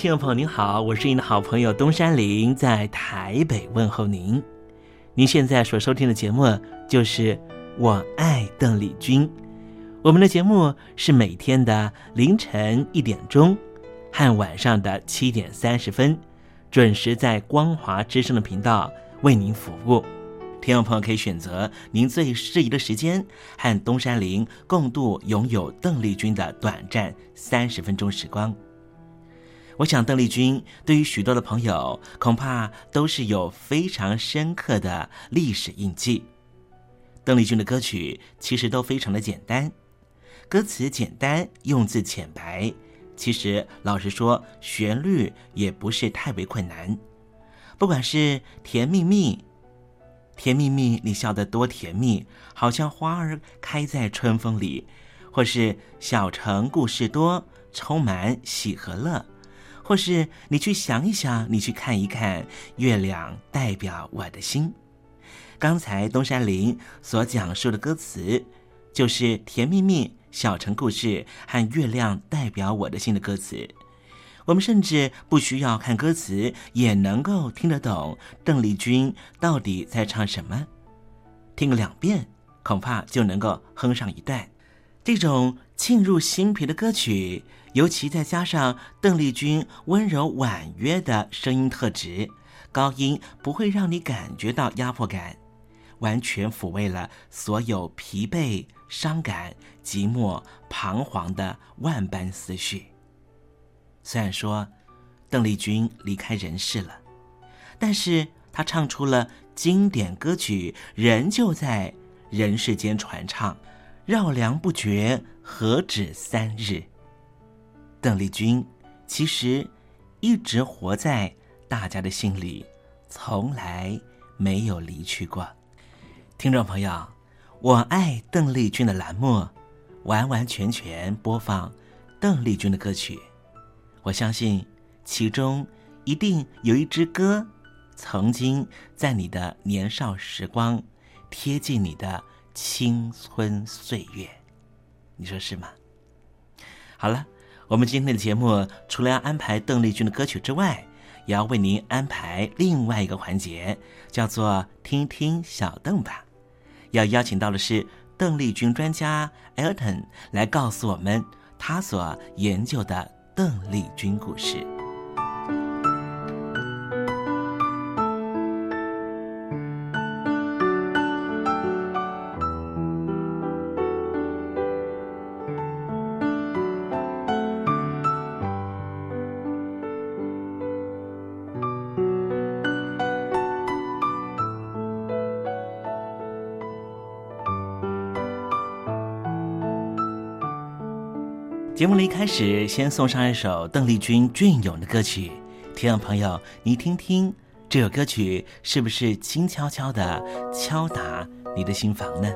听众朋友您好，我是您的好朋友东山林，在台北问候您。您现在所收听的节目就是《我爱邓丽君》，我们的节目是每天的凌晨一点钟和晚上的七点三十分，准时在光华之声的频道为您服务。听众朋友可以选择您最适宜的时间，和东山林共度拥有邓丽君的短暂三十分钟时光。我想，邓丽君对于许多的朋友，恐怕都是有非常深刻的历史印记。邓丽君的歌曲其实都非常的简单，歌词简单，用字浅白。其实，老实说，旋律也不是太为困难。不管是甜蜜蜜，甜蜜蜜，你笑得多甜蜜，好像花儿开在春风里；或是小城故事多，充满喜和乐。或是你去想一想，你去看一看，月亮代表我的心。刚才东山林所讲述的歌词，就是甜蜜蜜、小城故事和月亮代表我的心的歌词。我们甚至不需要看歌词，也能够听得懂邓丽君到底在唱什么。听个两遍，恐怕就能够哼上一段。这种沁入心脾的歌曲。尤其再加上邓丽君温柔婉约的声音特质，高音不会让你感觉到压迫感，完全抚慰了所有疲惫、伤感、寂寞、彷徨的万般思绪。虽然说邓丽君离开人世了，但是她唱出了经典歌曲，仍旧在人世间传唱，绕梁不绝，何止三日。邓丽君其实一直活在大家的心里，从来没有离去过。听众朋友，我爱邓丽君的栏目，完完全全播放邓丽君的歌曲。我相信其中一定有一支歌，曾经在你的年少时光贴近你的青春岁月，你说是吗？好了。我们今天的节目除了要安排邓丽君的歌曲之外，也要为您安排另外一个环节，叫做“听听小邓吧”。要邀请到的是邓丽君专家 Elton 来告诉我们他所研究的邓丽君故事。节目的一开始，先送上一首邓丽君《隽永》的歌曲。听众朋友，你听听这首歌曲，是不是轻悄悄的敲打你的心房呢？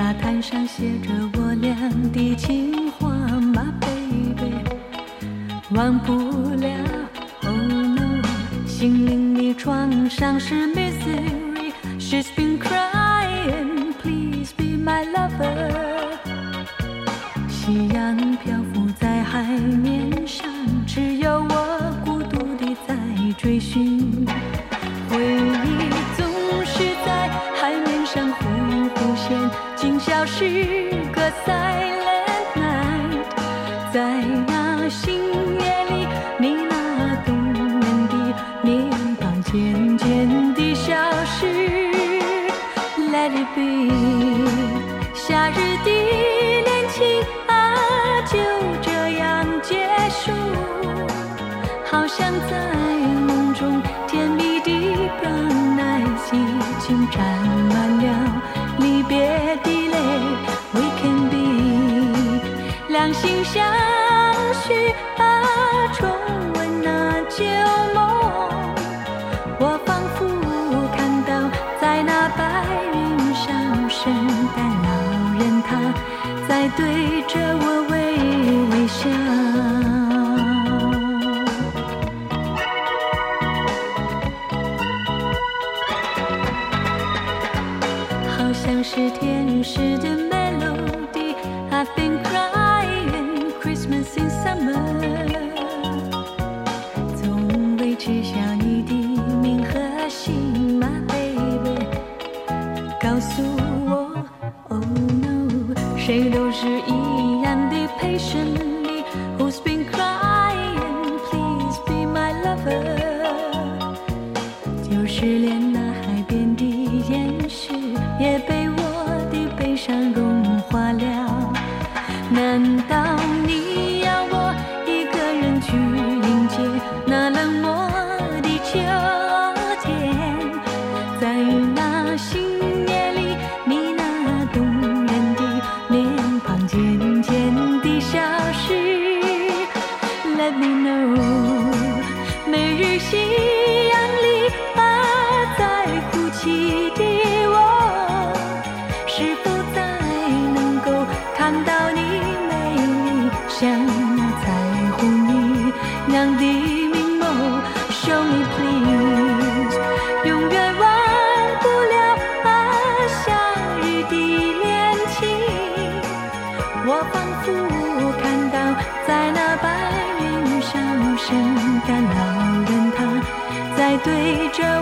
沙滩上写着我俩的情话，my baby 忘不了，oh no，心灵的创伤是 misery，she's been crying please be my lover。夕阳漂浮在海面上，只有我孤独的在追寻。转。分，就是连。对着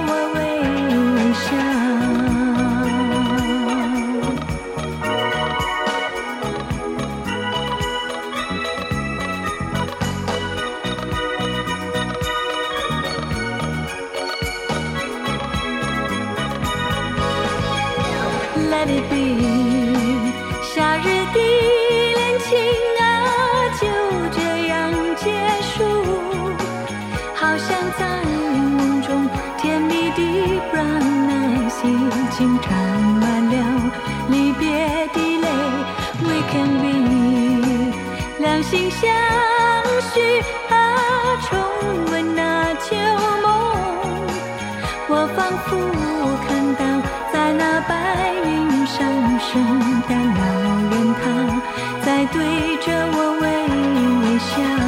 圣诞老人，他在对着我微微笑。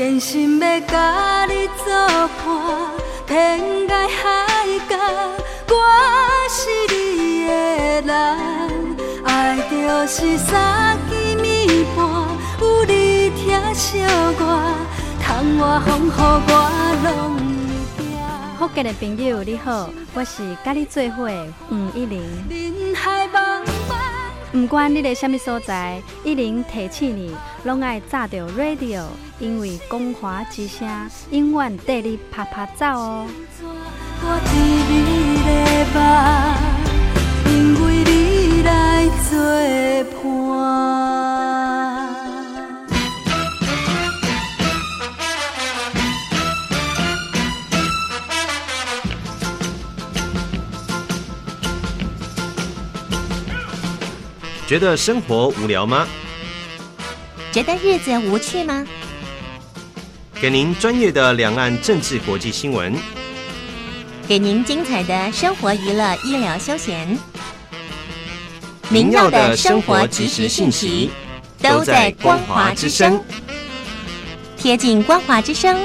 真心要甲你作伴，天涯海角，我是你的人，爱就是三更暝半。有你疼惜我，窗外风雨我拢会惊。福建的朋友你好，我是甲你做伙黄一玲。人海茫茫，不管你在什么所在，一玲提醒你，拢爱炸着 radio，因为光华之声永远带你啪啪走哦。我因为你来作伴。觉得生活无聊吗？觉得日子无趣吗？给您专业的两岸政治国际新闻，给您精彩的生活娱乐医疗休闲，您要的生活及时信息都在光华之声，贴近光华之声，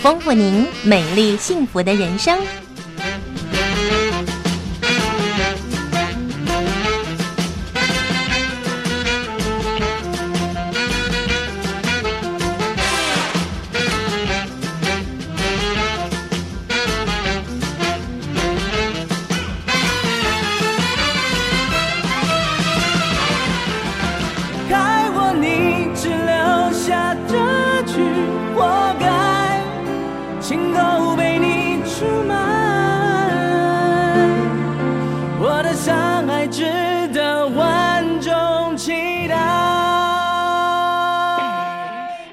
丰富您美丽幸福的人生。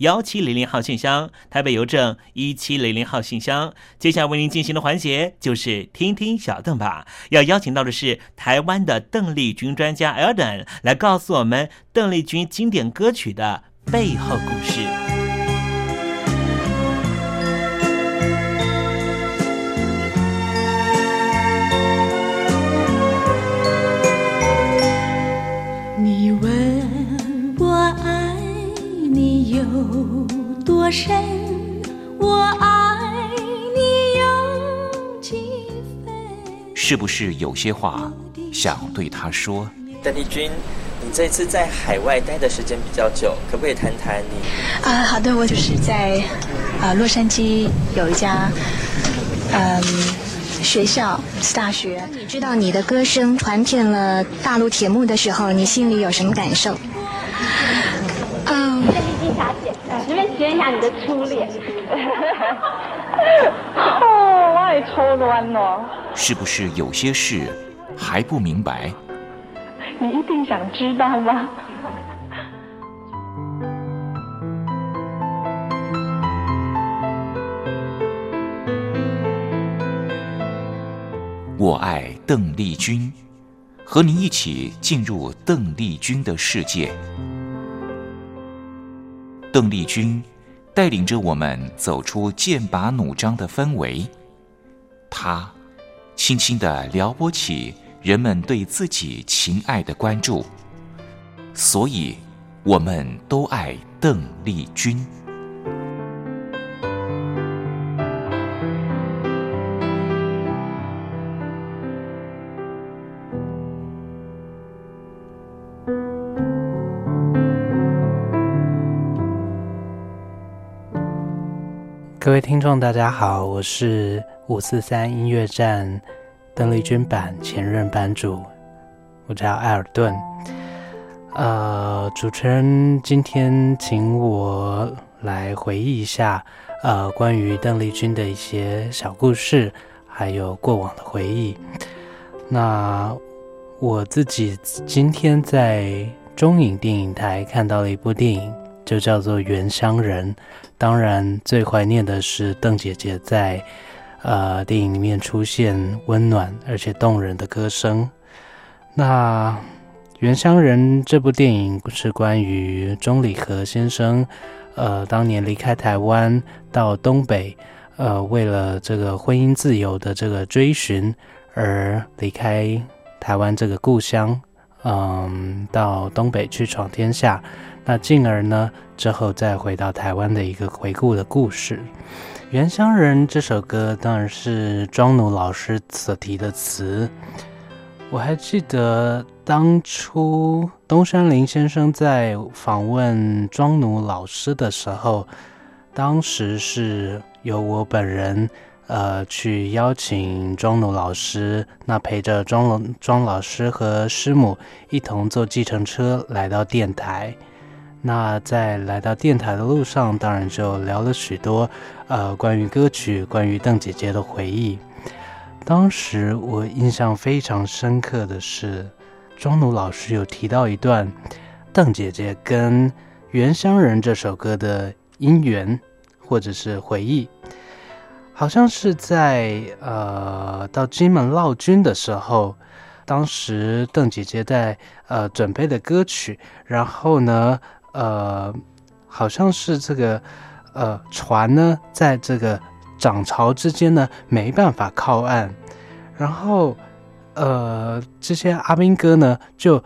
幺七零零号信箱，台北邮政一七零零号信箱。接下来为您进行的环节就是听听小邓吧。要邀请到的是台湾的邓丽君专家 Elden 来告诉我们邓丽君经典歌曲的背后故事。不是有些话想对他说？邓丽君，你这次在海外待的时间比较久，可不可以谈谈你？啊，好的，我就是在啊洛杉矶有一家嗯学校是大学。你知道你的歌声传遍了大陆铁幕的时候，你心里有什么感受？嗯，邓丽君小姐，随便学一下你的初恋。哦，我也错乱了。是不是有些事还不明白？你一定想知道吗？我爱邓丽君，和您一起进入邓丽君的世界。邓丽君带领着我们走出剑拔弩张的氛围，他轻轻地撩拨起人们对自己情爱的关注，所以我们都爱邓丽君。各位听众，大家好，我是五四三音乐站邓丽君版前任版主，我叫艾尔顿。呃，主持人今天请我来回忆一下，呃，关于邓丽君的一些小故事，还有过往的回忆。那我自己今天在中影电影台看到了一部电影，就叫做《原乡人》。当然，最怀念的是邓姐姐在，呃，电影里面出现温暖而且动人的歌声。那《原乡人》这部电影是关于钟理和先生，呃，当年离开台湾到东北，呃，为了这个婚姻自由的这个追寻而离开台湾这个故乡，嗯，到东北去闯天下。那进而呢，之后再回到台湾的一个回顾的故事。《原乡人》这首歌当然是庄奴老师所提的词。我还记得当初东山林先生在访问庄奴老师的时候，当时是由我本人呃去邀请庄奴老师，那陪着庄老庄老师和师母一同坐计程车来到电台。那在来到电台的路上，当然就聊了许多，呃，关于歌曲、关于邓姐姐的回忆。当时我印象非常深刻的是，庄奴老师有提到一段邓姐姐跟《原乡人》这首歌的姻缘，或者是回忆，好像是在呃到金门闹军的时候，当时邓姐姐在呃准备的歌曲，然后呢。呃，好像是这个，呃，船呢，在这个涨潮之间呢，没办法靠岸，然后，呃，这些阿兵哥呢，就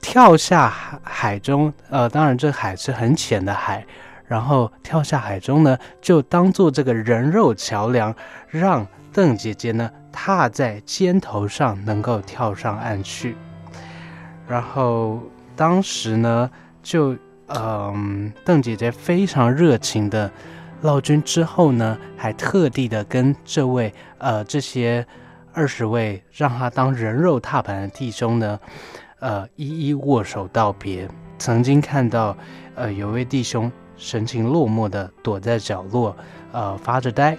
跳下海海中，呃，当然这海是很浅的海，然后跳下海中呢，就当做这个人肉桥梁，让邓姐姐呢踏在肩头上，能够跳上岸去，然后当时呢，就。嗯，邓姐姐非常热情的闹军之后呢，还特地的跟这位呃这些二十位让他当人肉踏板的弟兄呢，呃一一握手道别。曾经看到呃有位弟兄神情落寞的躲在角落，呃发着呆。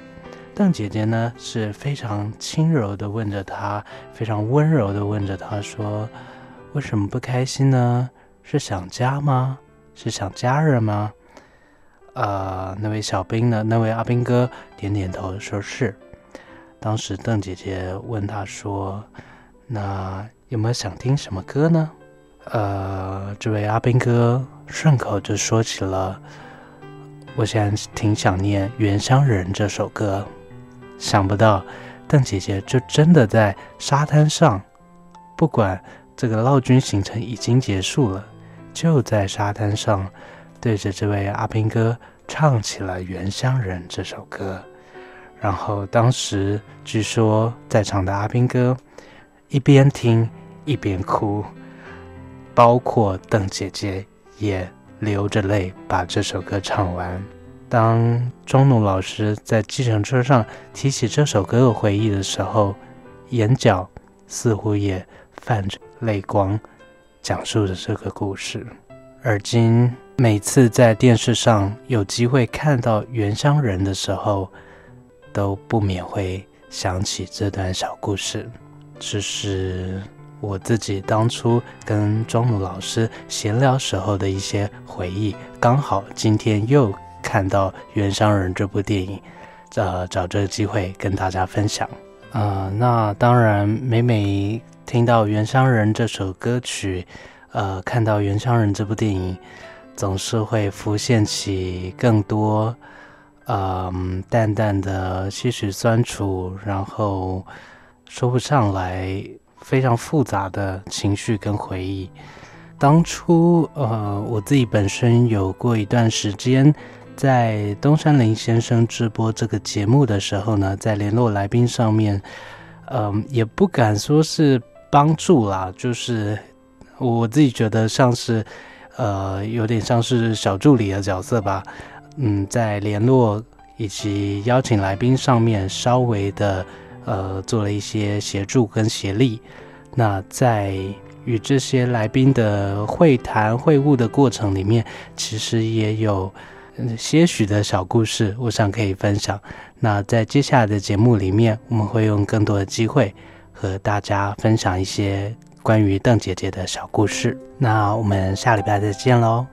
邓姐姐呢是非常轻柔的问着他，非常温柔的问着他说：“为什么不开心呢？是想家吗？”是想家人吗？呃，那位小兵呢？那位阿兵哥点点头，说是。当时邓姐姐问他说：“那有没有想听什么歌呢？”呃，这位阿兵哥顺口就说起了：“我现在挺想念《原乡人》这首歌。”想不到邓姐姐就真的在沙滩上，不管这个闹军行程已经结束了。就在沙滩上，对着这位阿兵哥唱起了《原乡人》这首歌。然后当时据说在场的阿兵哥一边听一边哭，包括邓姐姐也流着泪把这首歌唱完。当钟努老师在计程车上提起这首歌的回忆的时候，眼角似乎也泛着泪光，讲述着这个故事。而今每次在电视上有机会看到《原乡人》的时候，都不免会想起这段小故事。这是我自己当初跟庄奴老师闲聊时候的一些回忆，刚好今天又。看到《原乡人》这部电影，呃，找这个机会跟大家分享。呃，那当然，每每听到《原乡人》这首歌曲，呃，看到《原乡人》这部电影，总是会浮现起更多，嗯，淡淡的些许酸楚，然后说不上来，非常复杂的情绪跟回忆。当初，呃，我自己本身有过一段时间。在东山林先生直播这个节目的时候呢，在联络来宾上面，嗯，也不敢说是帮助啦，就是我自己觉得像是，呃，有点像是小助理的角色吧。嗯，在联络以及邀请来宾上面，稍微的呃做了一些协助跟协力。那在与这些来宾的会谈会晤的过程里面，其实也有。些许的小故事，我想可以分享。那在接下来的节目里面，我们会用更多的机会和大家分享一些关于邓姐姐的小故事。那我们下礼拜再见喽。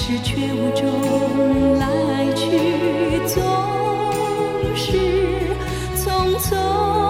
是却无踪来去，总是匆匆？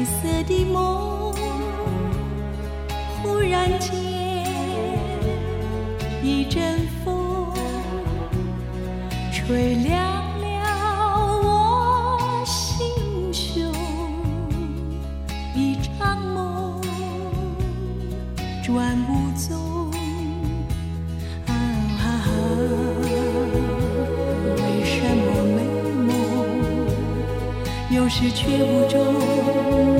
彩色的梦，忽然间一阵风，吹来有始却无终